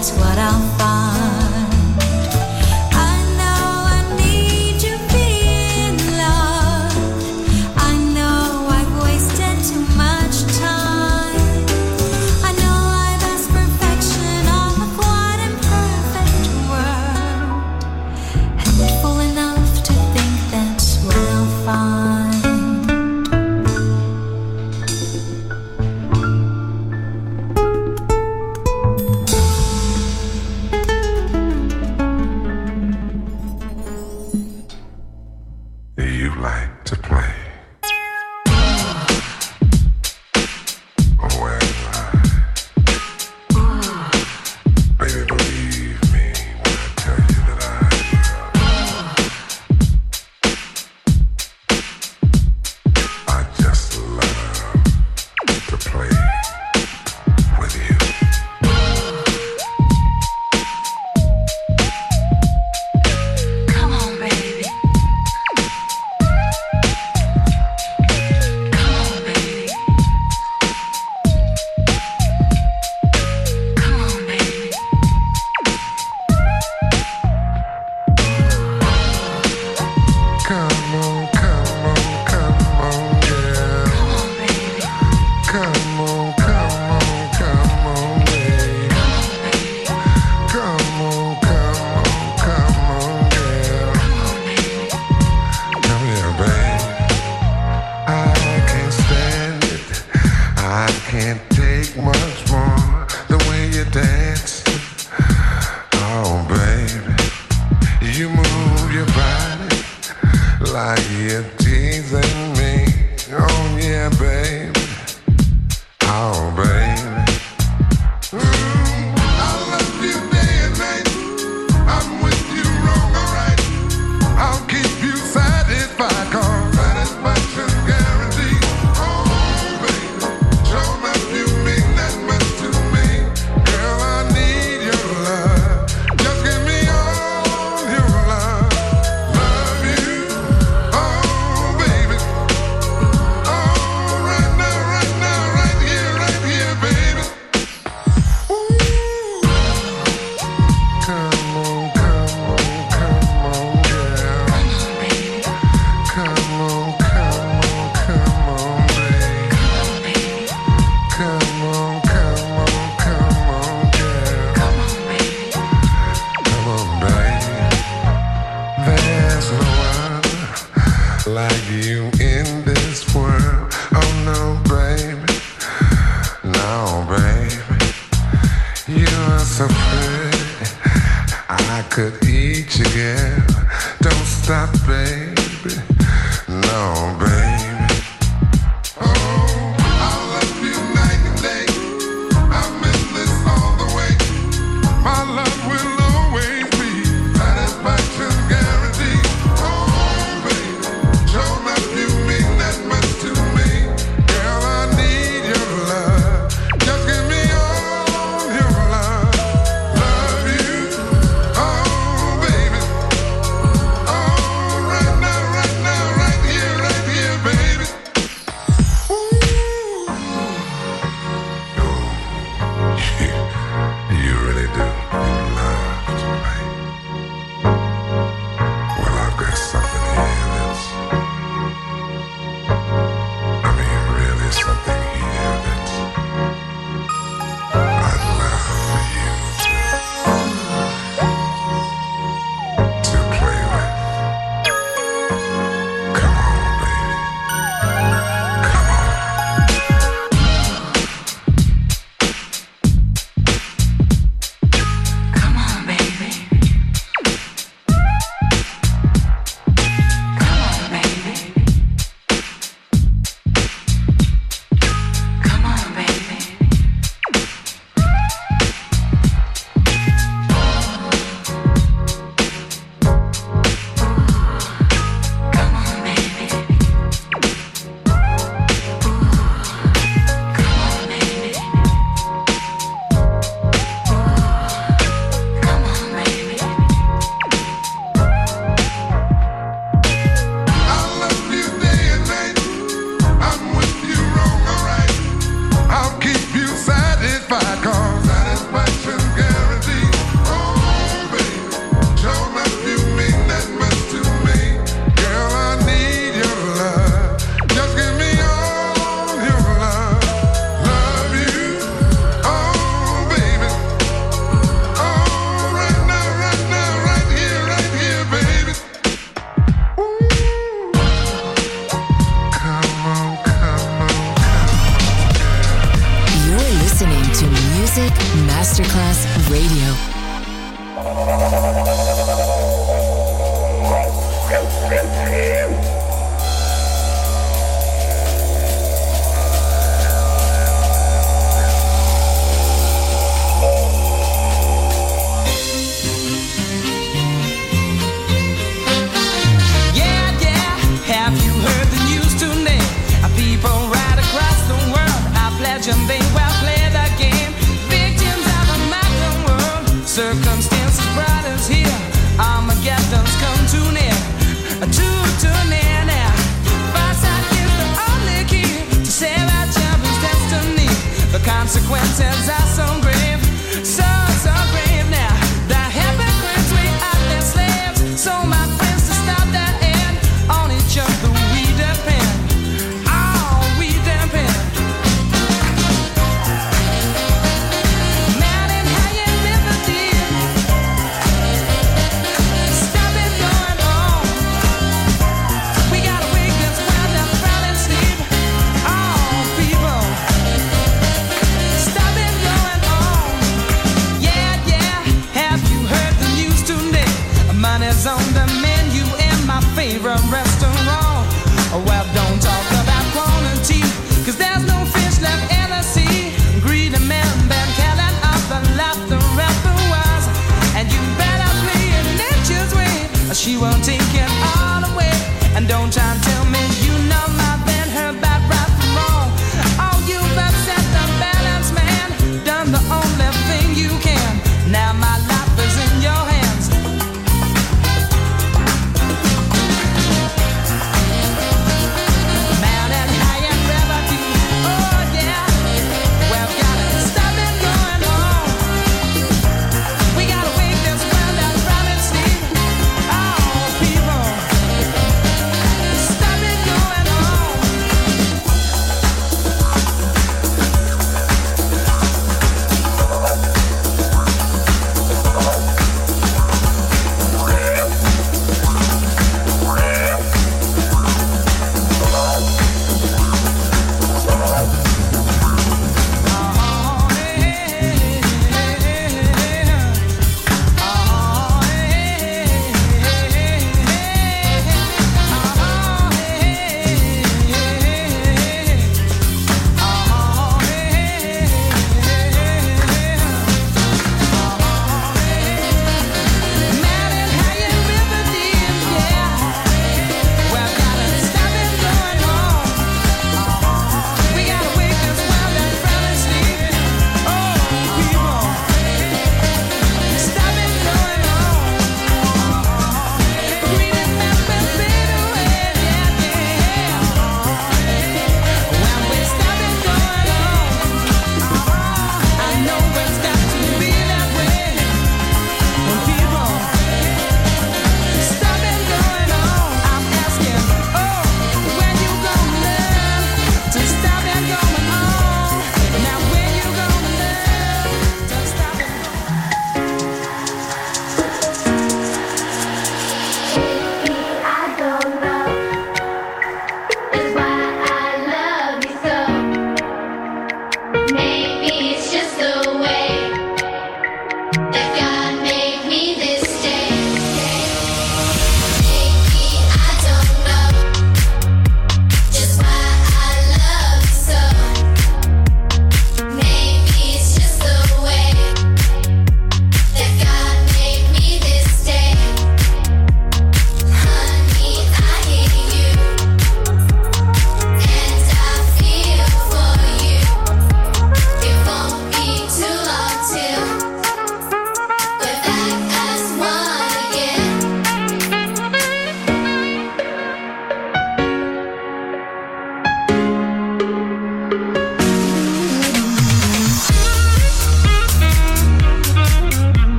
that's what I'll find. like you're teasing me. Oh yeah, babe.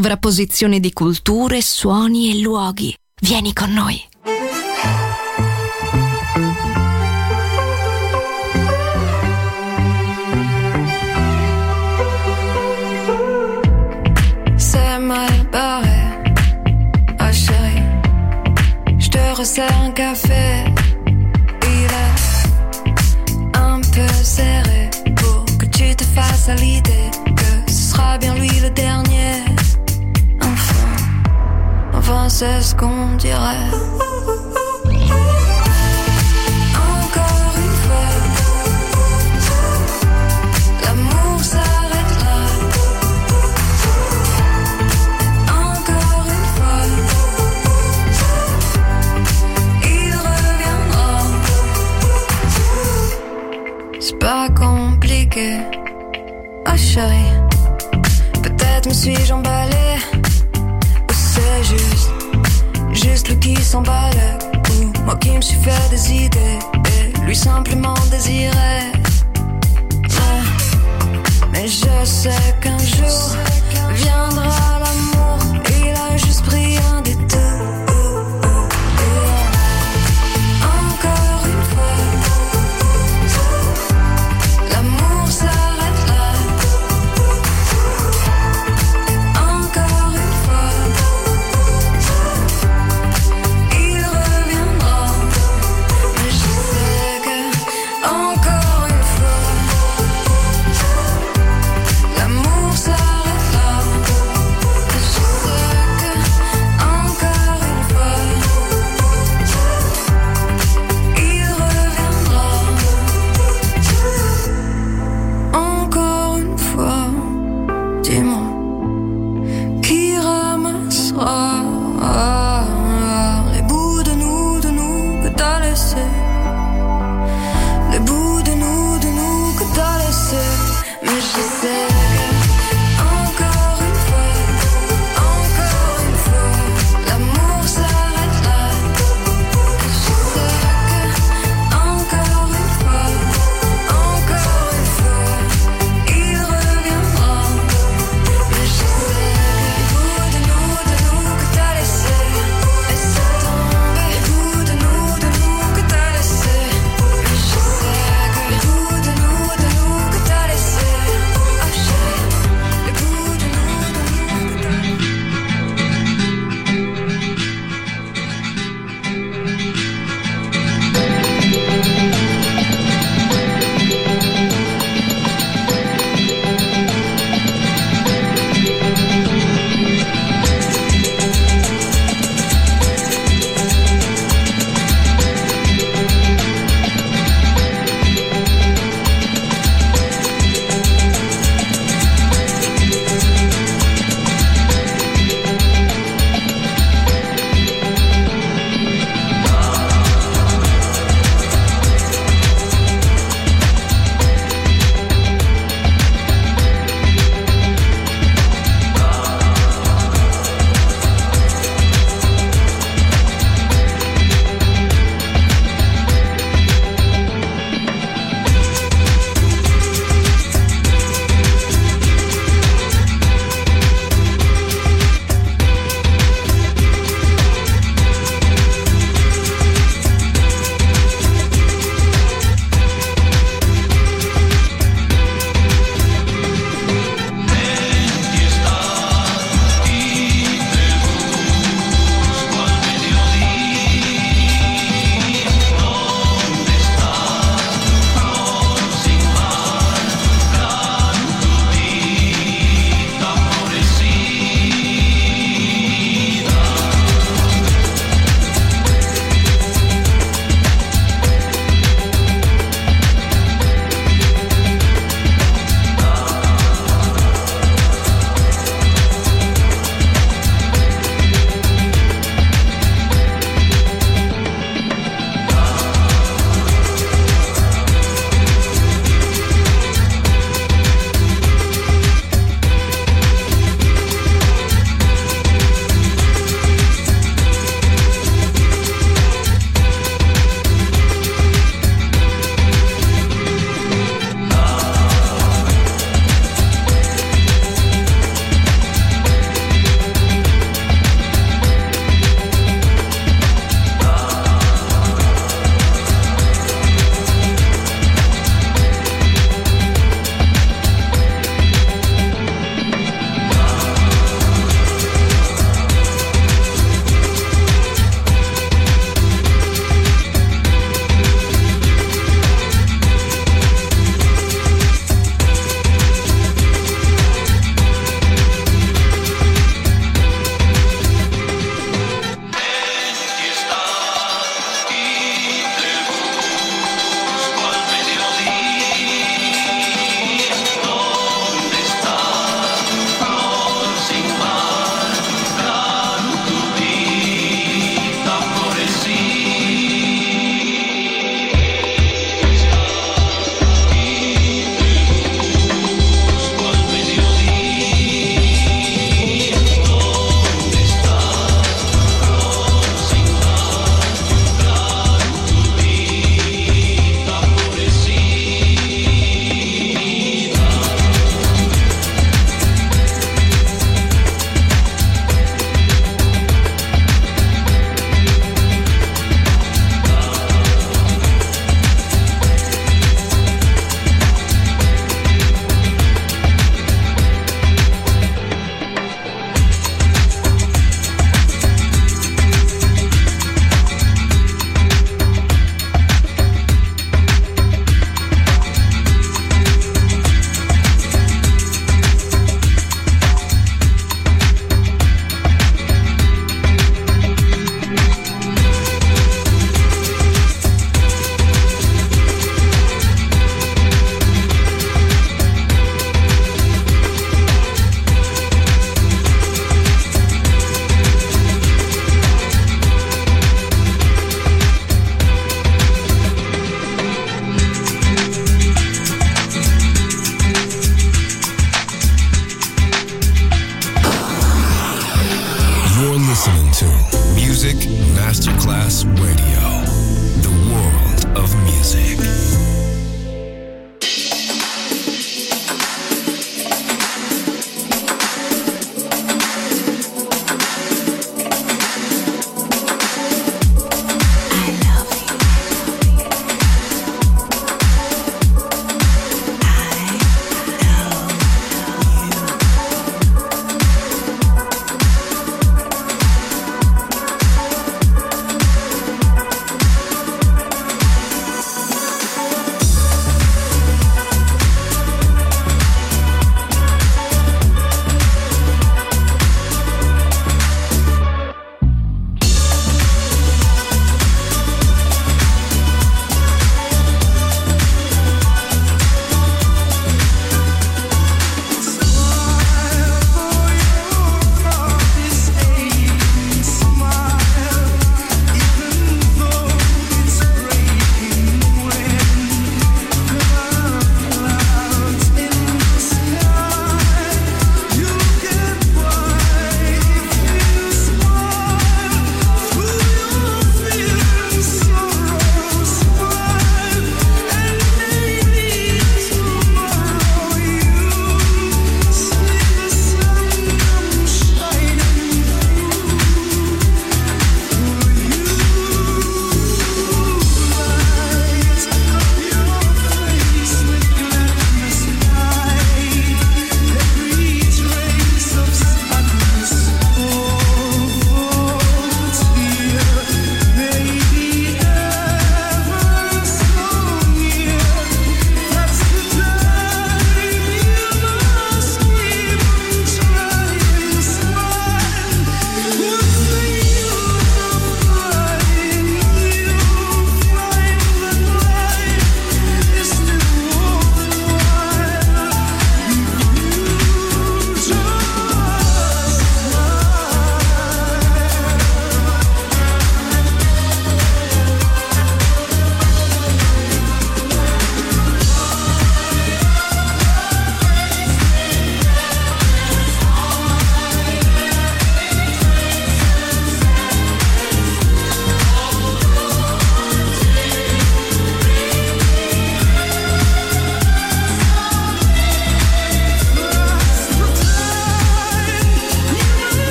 Sovrapposizione di culture, suoni e luoghi. Vieni con noi. C'est mal barré, ah un café. Il est un peu serré pour que tu te fasses à l'idée que ce sera bien lui le dernier. Qu'on dirait encore une fois, l'amour s'arrêtera. Encore une fois, il reviendra. C'est pas compliqué. Oh, chérie, peut-être me suis-je emballé juste, juste lui qui s'emballe, ou moi qui me suis fait des idées, et lui simplement désirait. Mais- Mais je sais qu'un jour viendra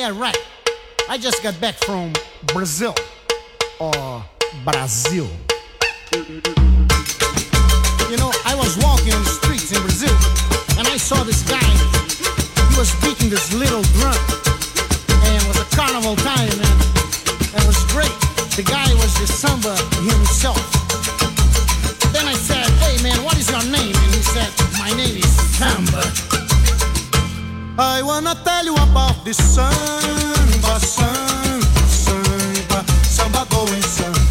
yeah, right. I just got back from Brazil or Brazil. You know, I was walking on the streets in Brazil and I saw this guy. He was beating this little drum and it was a carnival time and it was great. The guy was the samba himself. Then I said, hey man, what is your name? And he said, my name is Samba. I wanna tell you about this samba, samba, samba, samba going samba.